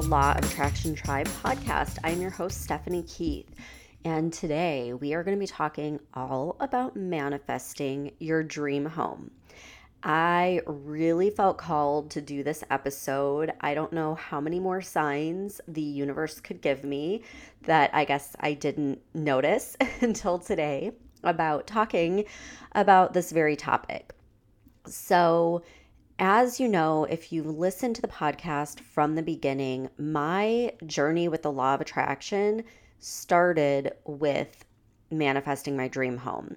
the Law of Attraction Tribe podcast. I'm your host, Stephanie Keith. And today we are going to be talking all about manifesting your dream home. I really felt called to do this episode. I don't know how many more signs the universe could give me that I guess I didn't notice until today about talking about this very topic. So, as you know, if you've listened to the podcast from the beginning, my journey with the law of attraction started with manifesting my dream home.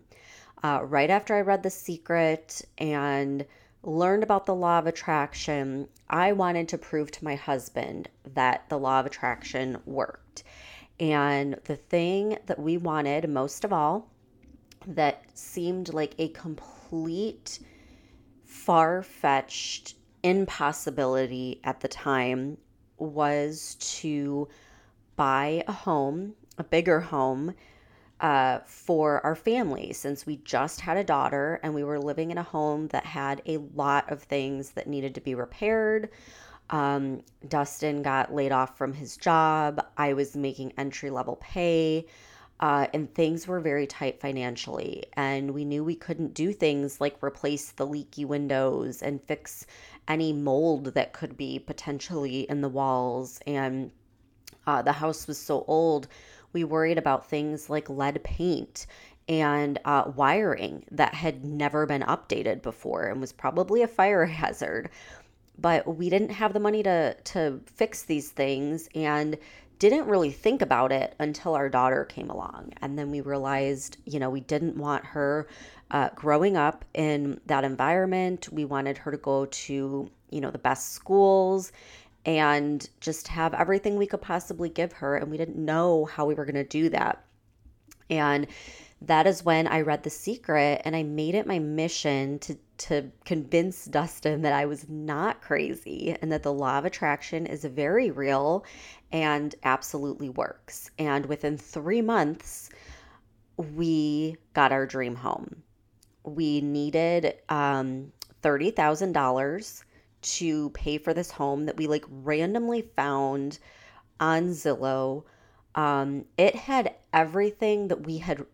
Uh, right after I read The Secret and learned about the law of attraction, I wanted to prove to my husband that the law of attraction worked. And the thing that we wanted most of all, that seemed like a complete far fetched impossibility at the time was to buy a home, a bigger home. Uh, for our family, since we just had a daughter and we were living in a home that had a lot of things that needed to be repaired. Um, Dustin got laid off from his job. I was making entry level pay uh, and things were very tight financially. And we knew we couldn't do things like replace the leaky windows and fix any mold that could be potentially in the walls. And uh, the house was so old, we worried about things like lead paint and uh, wiring that had never been updated before and was probably a fire hazard. But we didn't have the money to to fix these things, and didn't really think about it until our daughter came along. And then we realized, you know, we didn't want her uh, growing up in that environment. We wanted her to go to, you know, the best schools and just have everything we could possibly give her. And we didn't know how we were going to do that. And that is when I read The Secret and I made it my mission to to convince Dustin that I was not crazy and that the law of attraction is very real and absolutely works. And within 3 months we got our dream home. We needed um $30,000 to pay for this home that we like randomly found on Zillow. Um, it had everything that we had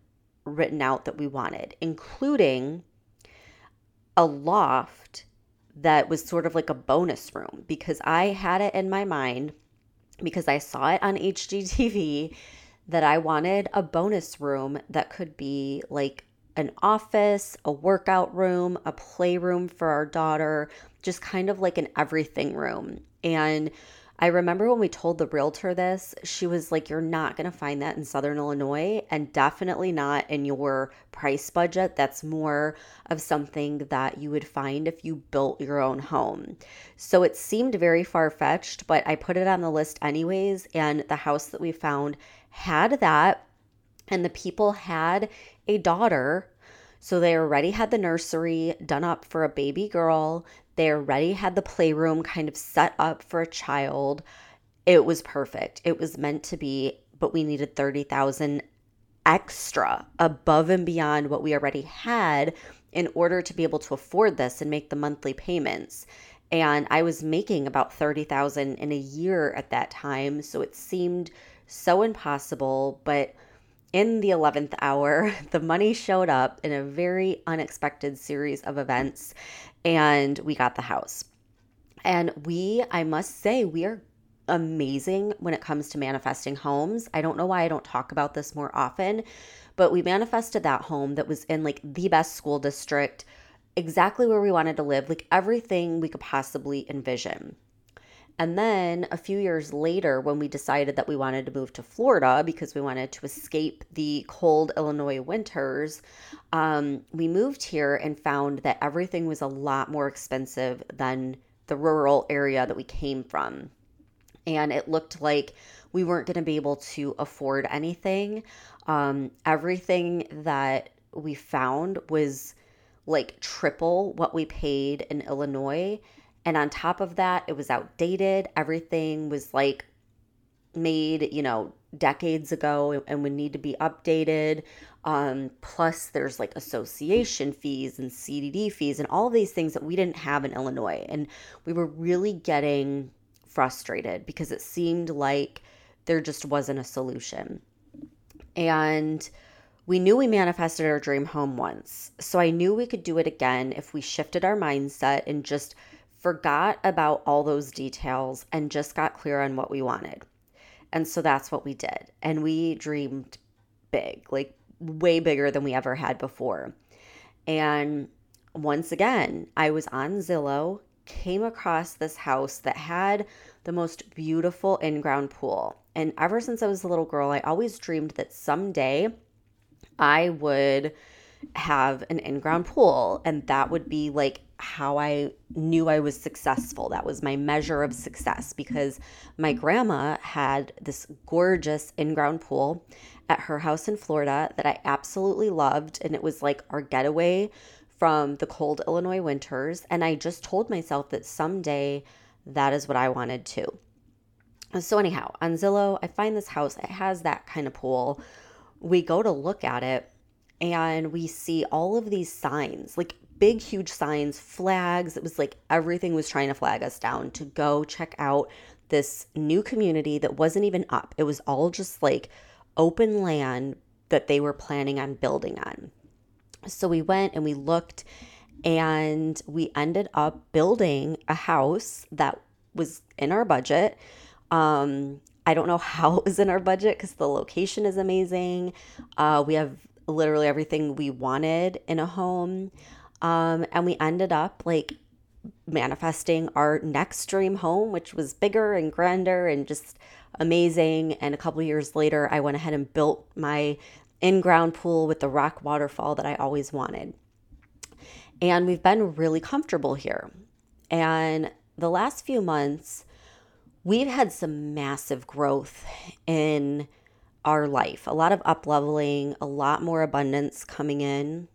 written out that we wanted, including a loft that was sort of like a bonus room because I had it in my mind because I saw it on HGTV that I wanted a bonus room that could be like an office, a workout room, a playroom for our daughter, just kind of like an everything room. And I remember when we told the realtor this, she was like, You're not going to find that in Southern Illinois, and definitely not in your price budget. That's more of something that you would find if you built your own home. So it seemed very far fetched, but I put it on the list anyways. And the house that we found had that, and the people had a daughter so they already had the nursery done up for a baby girl. They already had the playroom kind of set up for a child. It was perfect. It was meant to be, but we needed 30,000 extra above and beyond what we already had in order to be able to afford this and make the monthly payments. And I was making about 30,000 in a year at that time, so it seemed so impossible, but in the 11th hour, the money showed up in a very unexpected series of events, and we got the house. And we, I must say, we are amazing when it comes to manifesting homes. I don't know why I don't talk about this more often, but we manifested that home that was in like the best school district, exactly where we wanted to live, like everything we could possibly envision. And then a few years later, when we decided that we wanted to move to Florida because we wanted to escape the cold Illinois winters, um, we moved here and found that everything was a lot more expensive than the rural area that we came from. And it looked like we weren't going to be able to afford anything. Um, everything that we found was like triple what we paid in Illinois and on top of that, it was outdated. Everything was like made, you know, decades ago and would need to be updated. Um, plus, there's like association fees and CDD fees and all these things that we didn't have in Illinois. And we were really getting frustrated because it seemed like there just wasn't a solution. And we knew we manifested our dream home once. So I knew we could do it again if we shifted our mindset and just forgot about all those details and just got clear on what we wanted. And so that's what we did. And we dreamed big, like way bigger than we ever had before. And once again, I was on Zillow, came across this house that had the most beautiful in ground pool. And ever since I was a little girl, I always dreamed that someday I would have an in ground pool, and that would be like how I knew I was successful. That was my measure of success because my grandma had this gorgeous in ground pool at her house in Florida that I absolutely loved. And it was like our getaway from the cold Illinois winters. And I just told myself that someday that is what I wanted too. So, anyhow, on Zillow, I find this house. It has that kind of pool. We go to look at it and we see all of these signs, like big, huge signs, flags. It was like everything was trying to flag us down to go check out this new community that wasn't even up. It was all just like open land that they were planning on building on. So we went and we looked and we ended up building a house that was in our budget. Um, I don't know how it was in our budget because the location is amazing. Uh, we have literally everything we wanted in a home. Um, and we ended up like manifesting our next dream home, which was bigger and grander and just amazing. And a couple years later, I went ahead and built my in ground pool with the rock waterfall that I always wanted. And we've been really comfortable here. And the last few months, we've had some massive growth in our life, a lot of up leveling, a lot more abundance coming in.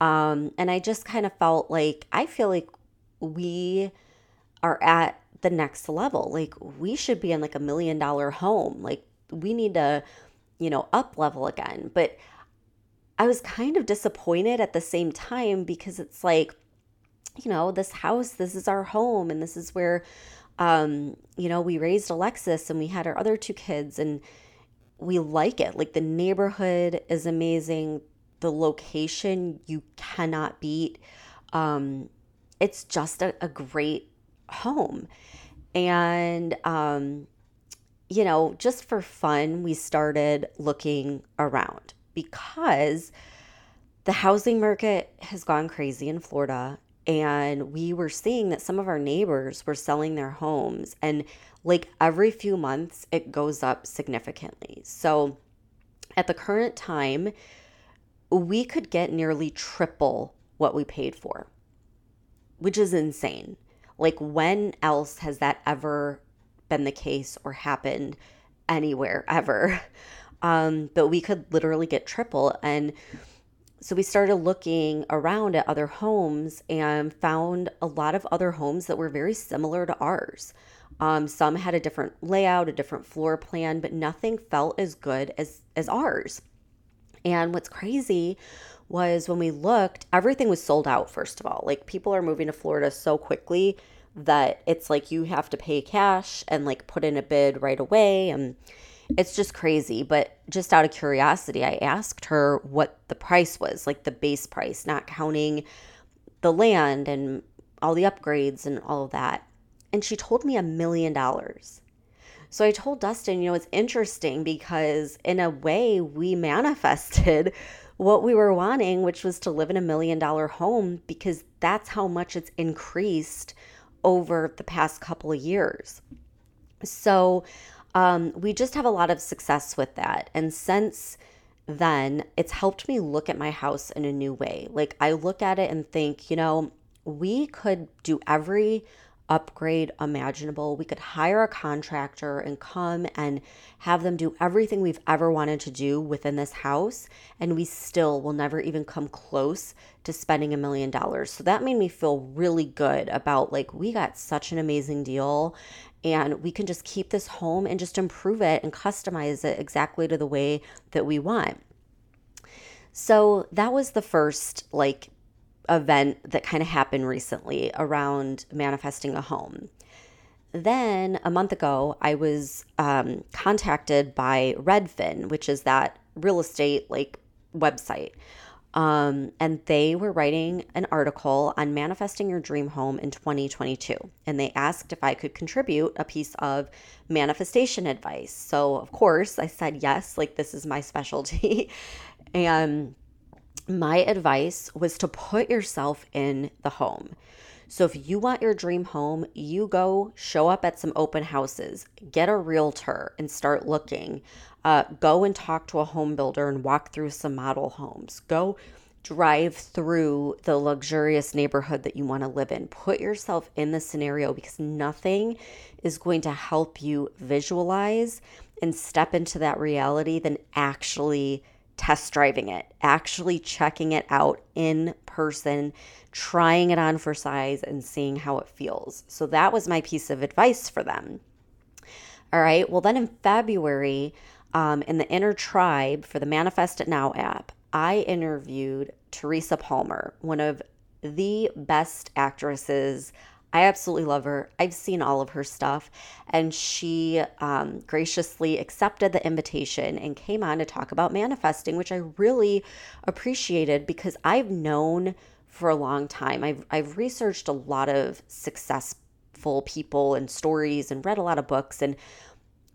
Um, and I just kind of felt like I feel like we are at the next level. Like we should be in like a million dollar home. Like we need to, you know, up level again. But I was kind of disappointed at the same time because it's like, you know, this house, this is our home, and this is where, um, you know, we raised Alexis and we had our other two kids, and we like it. Like the neighborhood is amazing, the location you cannot beat. Um, it's just a, a great home. And, um, you know, just for fun, we started looking around because the housing market has gone crazy in Florida. And we were seeing that some of our neighbors were selling their homes. And like every few months, it goes up significantly. So at the current time, we could get nearly triple what we paid for, which is insane. Like, when else has that ever been the case or happened anywhere ever? Um, but we could literally get triple. And so we started looking around at other homes and found a lot of other homes that were very similar to ours. Um, some had a different layout, a different floor plan, but nothing felt as good as as ours. And what's crazy was when we looked, everything was sold out, first of all. Like people are moving to Florida so quickly that it's like you have to pay cash and like put in a bid right away. And it's just crazy. But just out of curiosity, I asked her what the price was, like the base price, not counting the land and all the upgrades and all of that. And she told me a million dollars. So I told Dustin, you know, it's interesting because in a way we manifested what we were wanting, which was to live in a million dollar home because that's how much it's increased over the past couple of years. So um, we just have a lot of success with that. And since then, it's helped me look at my house in a new way. Like I look at it and think, you know, we could do every upgrade imaginable. We could hire a contractor and come and have them do everything we've ever wanted to do within this house, and we still will never even come close to spending a million dollars. So that made me feel really good about like, we got such an amazing deal. And we can just keep this home and just improve it and customize it exactly to the way that we want. So that was the first like event that kind of happened recently around manifesting a home. then a month ago, I was um, contacted by Redfin, which is that real estate like website. Um, and they were writing an article on manifesting your dream home in 2022. And they asked if I could contribute a piece of manifestation advice. So, of course, I said yes, like this is my specialty. and my advice was to put yourself in the home. So if you want your dream home, you go show up at some open houses, get a realtor and start looking. Uh, go and talk to a home builder and walk through some model homes. Go drive through the luxurious neighborhood that you want to live in. Put yourself in the scenario because nothing is going to help you visualize and step into that reality than actually test driving it, actually checking it out in person, trying it on for size, and seeing how it feels. So that was my piece of advice for them. All right. Well, then in February, um, in the inner tribe for the Manifest It Now app, I interviewed Teresa Palmer, one of the best actresses I absolutely love her. I've seen all of her stuff, and she um, graciously accepted the invitation and came on to talk about manifesting, which I really appreciated because I've known for a long time. I've I've researched a lot of successful people and stories, and read a lot of books, and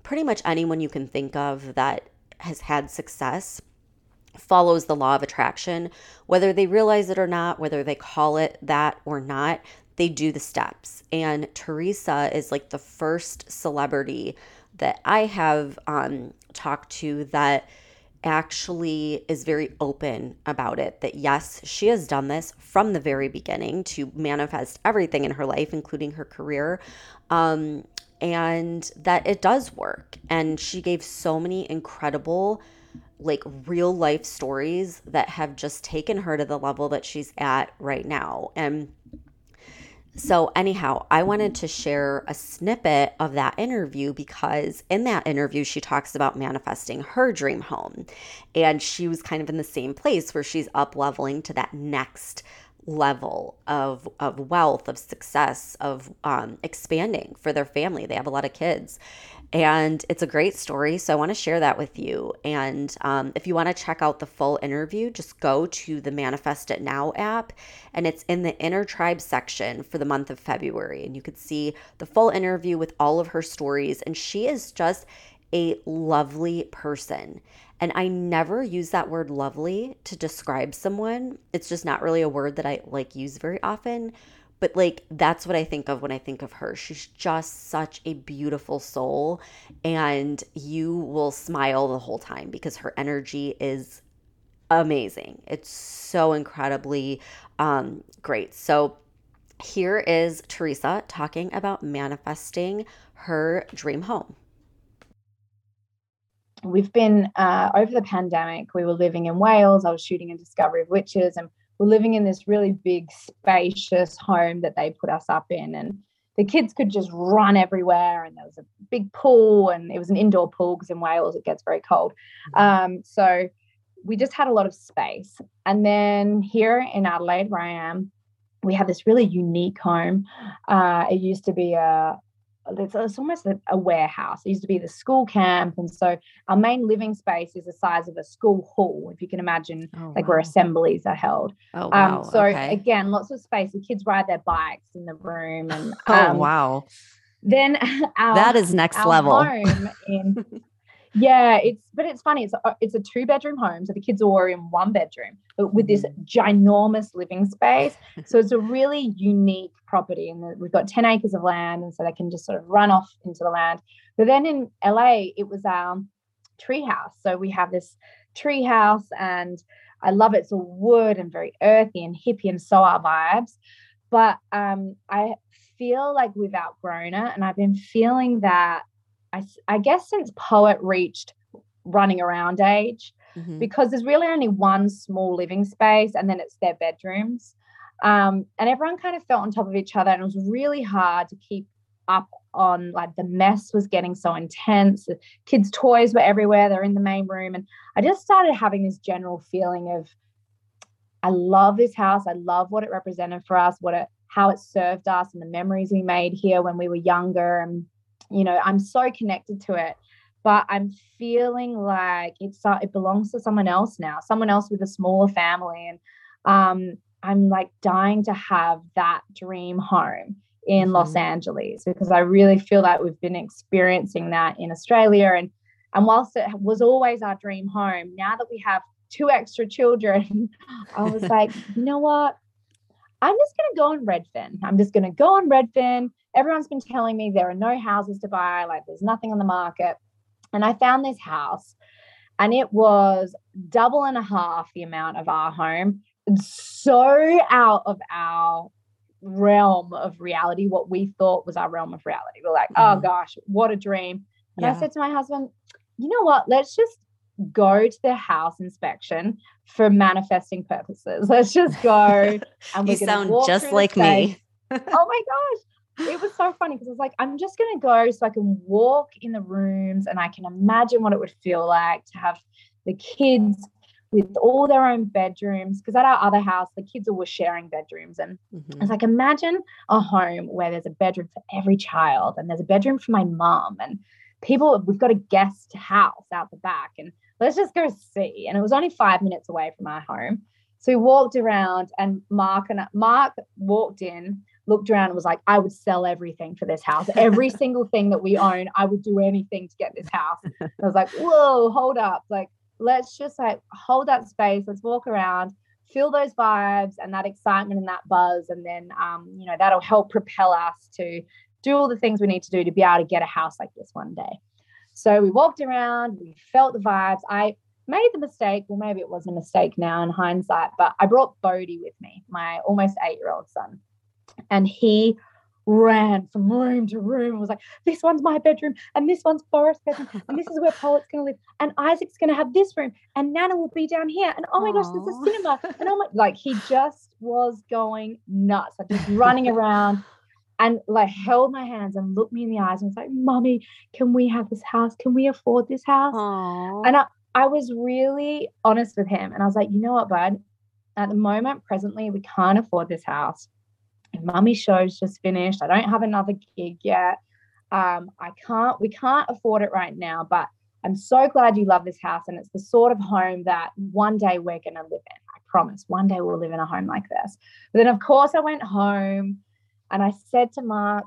pretty much anyone you can think of that has had success follows the law of attraction, whether they realize it or not, whether they call it that or not they do the steps. And Teresa is like the first celebrity that I have um, talked to that actually is very open about it that yes, she has done this from the very beginning to manifest everything in her life, including her career. Um, and that it does work. And she gave so many incredible, like real life stories that have just taken her to the level that she's at right now. And so, anyhow, I wanted to share a snippet of that interview because in that interview, she talks about manifesting her dream home. And she was kind of in the same place where she's up leveling to that next level of, of wealth, of success, of um, expanding for their family. They have a lot of kids. And it's a great story. So I want to share that with you. And um, if you want to check out the full interview, just go to the Manifest It Now app. And it's in the Inner Tribe section for the month of February. And you could see the full interview with all of her stories. And she is just a lovely person. And I never use that word lovely to describe someone. It's just not really a word that I like use very often but like that's what I think of when I think of her. She's just such a beautiful soul and you will smile the whole time because her energy is amazing. It's so incredibly um, great. So here is Teresa talking about manifesting her dream home. We've been uh, over the pandemic. We were living in Wales. I was shooting a Discovery of Witches, and we're living in this really big, spacious home that they put us up in. And the kids could just run everywhere. And there was a big pool, and it was an indoor pool because in Wales it gets very cold. Mm-hmm. Um, so we just had a lot of space. And then here in Adelaide, where I am, we have this really unique home. Uh, it used to be a, it's, it's almost a, a, warehouse. It used to be the school camp. And so our main living space is the size of a school hall, if you can imagine, oh, like wow. where assemblies are held. Oh, um, wow. Um, so okay. again, lots of space. The kids ride their bikes in the room. And oh, um, wow. Then our, that is next level. Home in Yeah, it's but it's funny. It's a, it's a two bedroom home, so the kids are in one bedroom, but with this mm. ginormous living space. So it's a really unique property, and we've got ten acres of land, and so they can just sort of run off into the land. But then in LA, it was our tree house. So we have this tree house, and I love it. It's all wood and very earthy and hippie and so our vibes. But um, I feel like we've outgrown it, and I've been feeling that I, I guess since Poet reached running around age, mm-hmm. because there's really only one small living space and then it's their bedrooms. Um, and everyone kind of felt on top of each other and it was really hard to keep up on like the mess was getting so intense the kids toys were everywhere they're in the main room and i just started having this general feeling of i love this house i love what it represented for us what it how it served us and the memories we made here when we were younger. And, you know, I'm so connected to it. But I'm feeling like it's uh, it belongs to someone else now, someone else with a smaller family. And um, I'm like dying to have that dream home in mm-hmm. Los Angeles because I really feel that we've been experiencing that in Australia. And and whilst it was always our dream home, now that we have two extra children, I was like, you know what? I'm just going to go on Redfin. I'm just going to go on Redfin. Everyone's been telling me there are no houses to buy, like there's nothing on the market. And I found this house and it was double and a half the amount of our home. So out of our realm of reality, what we thought was our realm of reality. We're like, mm. oh gosh, what a dream. And yeah. I said to my husband, you know what? Let's just go to the house inspection for manifesting purposes. Let's just go. And you sound just like me. oh my gosh. It was so funny because I was like, I'm just going to go so I can walk in the rooms and I can imagine what it would feel like to have the kids with all their own bedrooms. Because at our other house, the kids were sharing bedrooms. And mm-hmm. I was like, imagine a home where there's a bedroom for every child and there's a bedroom for my mom. And people, we've got a guest house out the back. And let's just go see. And it was only five minutes away from our home. So we walked around and Mark and Mark walked in, looked around and was like, I would sell everything for this house. Every single thing that we own, I would do anything to get this house. I was like, whoa, hold up. Like, let's just like hold that space. Let's walk around, feel those vibes and that excitement and that buzz. And then um, you know, that'll help propel us to do all the things we need to do to be able to get a house like this one day. So we walked around, we felt the vibes. I made the mistake, well, maybe it wasn't a mistake now in hindsight, but I brought Bodhi with me, my almost eight year old son. And he ran from room to room and was like, This one's my bedroom, and this one's Forest's bedroom, and this is where Poet's going to live, and Isaac's going to have this room, and Nana will be down here, and oh my Aww. gosh, there's a cinema, and oh my, like he just was going nuts, like just running around and like held my hands and looked me in the eyes and was like, Mommy, can we have this house? Can we afford this house? Aww. And I, I was really honest with him. And I was like, you know what, bud? At the moment, presently, we can't afford this house. Mummy's show's just finished, I don't have another gig yet. Um, I can't, we can't afford it right now, but I'm so glad you love this house. And it's the sort of home that one day we're going to live in. I promise one day we'll live in a home like this. But then, of course, I went home and I said to Mark,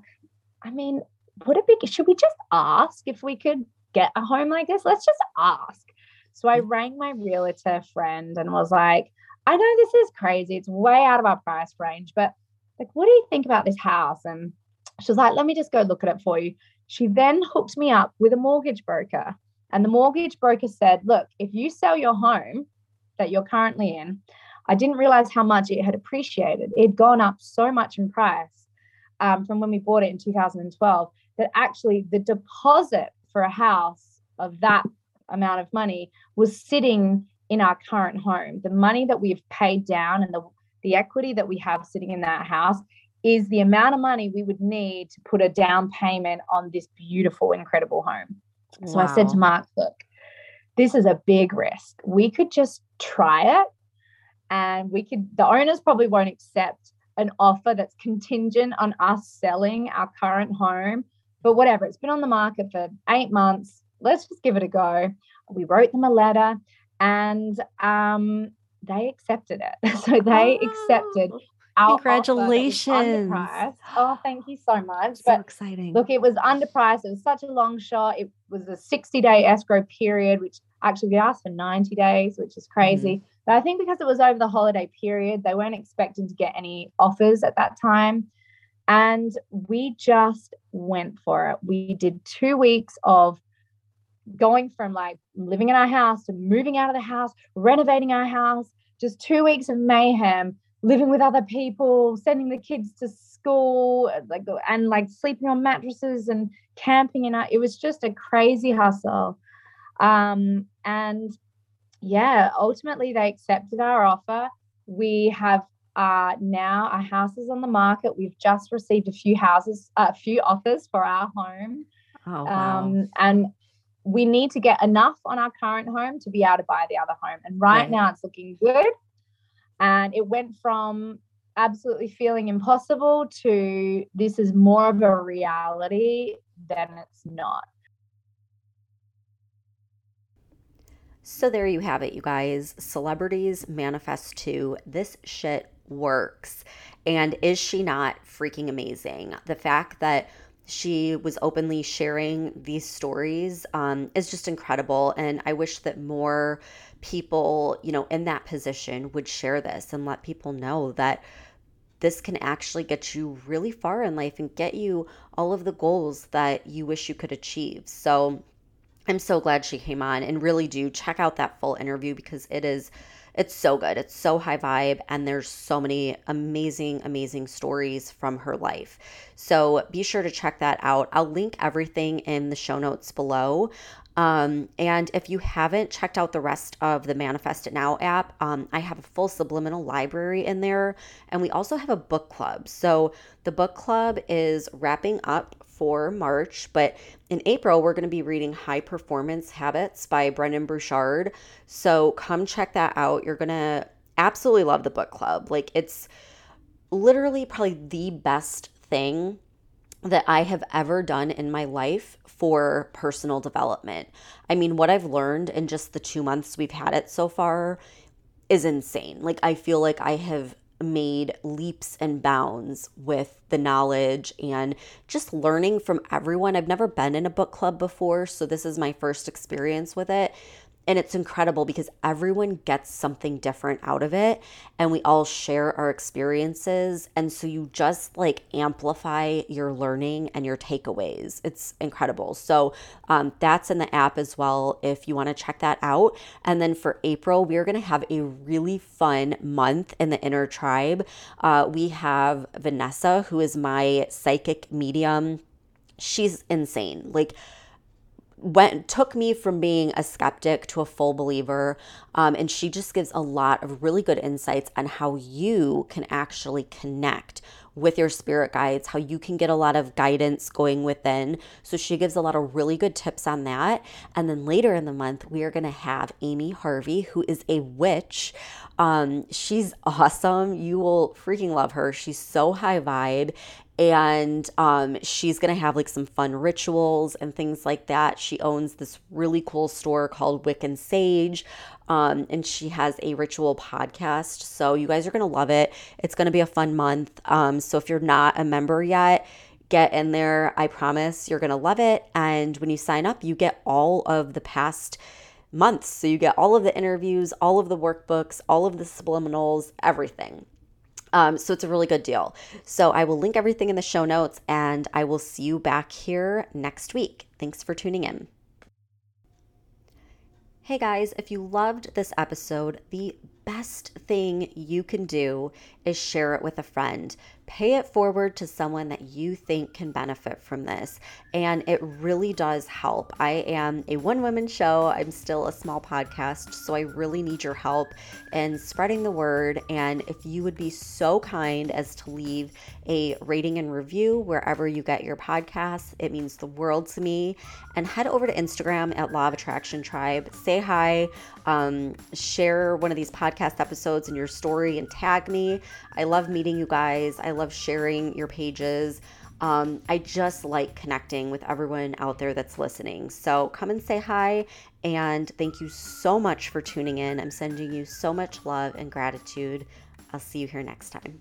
I mean, would it be, should we just ask if we could get a home like this? Let's just ask. So I mm. rang my realtor friend and was like, I know this is crazy. It's way out of our price range, but like, what do you think about this house? And she was like, let me just go look at it for you. She then hooked me up with a mortgage broker. And the mortgage broker said, look, if you sell your home that you're currently in, I didn't realize how much it had appreciated. It had gone up so much in price um, from when we bought it in 2012 that actually the deposit for a house of that amount of money was sitting in our current home. The money that we've paid down and the, the equity that we have sitting in that house is the amount of money we would need to put a down payment on this beautiful, incredible home. So wow. I said to Mark, look, this is a big risk. We could just try it and we could, the owners probably won't accept an offer that's contingent on us selling our current home. But whatever, it's been on the market for eight months. Let's just give it a go. We wrote them a letter and um, they accepted it. So they oh, accepted our congratulations. Oh, thank you so much. So but exciting. Look, it was underpriced. It was such a long shot. It was a 60 day escrow period, which actually we asked for 90 days, which is crazy. Mm-hmm. But I think because it was over the holiday period, they weren't expecting to get any offers at that time. And we just went for it. We did two weeks of going from like living in our house to moving out of the house, renovating our house, just two weeks of mayhem, living with other people, sending the kids to school, like and like sleeping on mattresses and camping in our it was just a crazy hustle. Um, and yeah, ultimately they accepted our offer. We have uh, now our house is on the market. We've just received a few houses, a few offers for our home. Oh, wow. Um, and we need to get enough on our current home to be able to buy the other home. And right, right. now it's looking good. And it went from absolutely feeling impossible to this is more of a reality than it's not. So there you have it, you guys. Celebrities manifest too. This shit works. And is she not freaking amazing? The fact that she was openly sharing these stories um, is just incredible. And I wish that more people, you know, in that position would share this and let people know that this can actually get you really far in life and get you all of the goals that you wish you could achieve. So I'm so glad she came on and really do check out that full interview because it is it's so good. It's so high vibe, and there's so many amazing, amazing stories from her life. So be sure to check that out. I'll link everything in the show notes below. Um, and if you haven't checked out the rest of the Manifest It Now app, um, I have a full subliminal library in there. And we also have a book club. So the book club is wrapping up for March, but in April, we're going to be reading High Performance Habits by Brendon Burchard. So come check that out. You're going to absolutely love the book club. Like, it's literally probably the best thing that I have ever done in my life for personal development. I mean, what I've learned in just the two months we've had it so far is insane. Like, I feel like I have made leaps and bounds with the knowledge and just learning from everyone. I've never been in a book club before, so this is my first experience with it. And it's incredible because everyone gets something different out of it and we all share our experiences. And so you just like amplify your learning and your takeaways. It's incredible. So um, that's in the app as well if you want to check that out. And then for April, we are going to have a really fun month in the inner tribe. Uh, we have Vanessa, who is my psychic medium. She's insane. Like, went took me from being a skeptic to a full believer um, and she just gives a lot of really good insights on how you can actually connect with your spirit guides, how you can get a lot of guidance going within. So she gives a lot of really good tips on that. And then later in the month, we are going to have Amy Harvey, who is a witch. Um, she's awesome. You will freaking love her. She's so high vibe and um, she's gonna have like some fun rituals and things like that. She owns this really cool store called Wiccan Sage, um, and she has a ritual podcast. So you guys are gonna love it. It's gonna be a fun month. Um, so if you're not a member yet, get in there. I promise you're gonna love it. And when you sign up, you get all of the past months. So you get all of the interviews, all of the workbooks, all of the subliminals, everything. Um, so it's a really good deal. So I will link everything in the show notes and I will see you back here next week. Thanks for tuning in. Hey guys, if you loved this episode, the best thing you can do is share it with a friend pay it forward to someone that you think can benefit from this. And it really does help. I am a one woman show, I'm still a small podcast, so I really need your help in spreading the word. And if you would be so kind as to leave a rating and review wherever you get your podcasts, it means the world to me. And head over to Instagram at Law of Attraction Tribe, say hi, um, share one of these podcast episodes in your story and tag me. I love meeting you guys. I love sharing your pages. Um, I just like connecting with everyone out there that's listening. So come and say hi. And thank you so much for tuning in. I'm sending you so much love and gratitude. I'll see you here next time.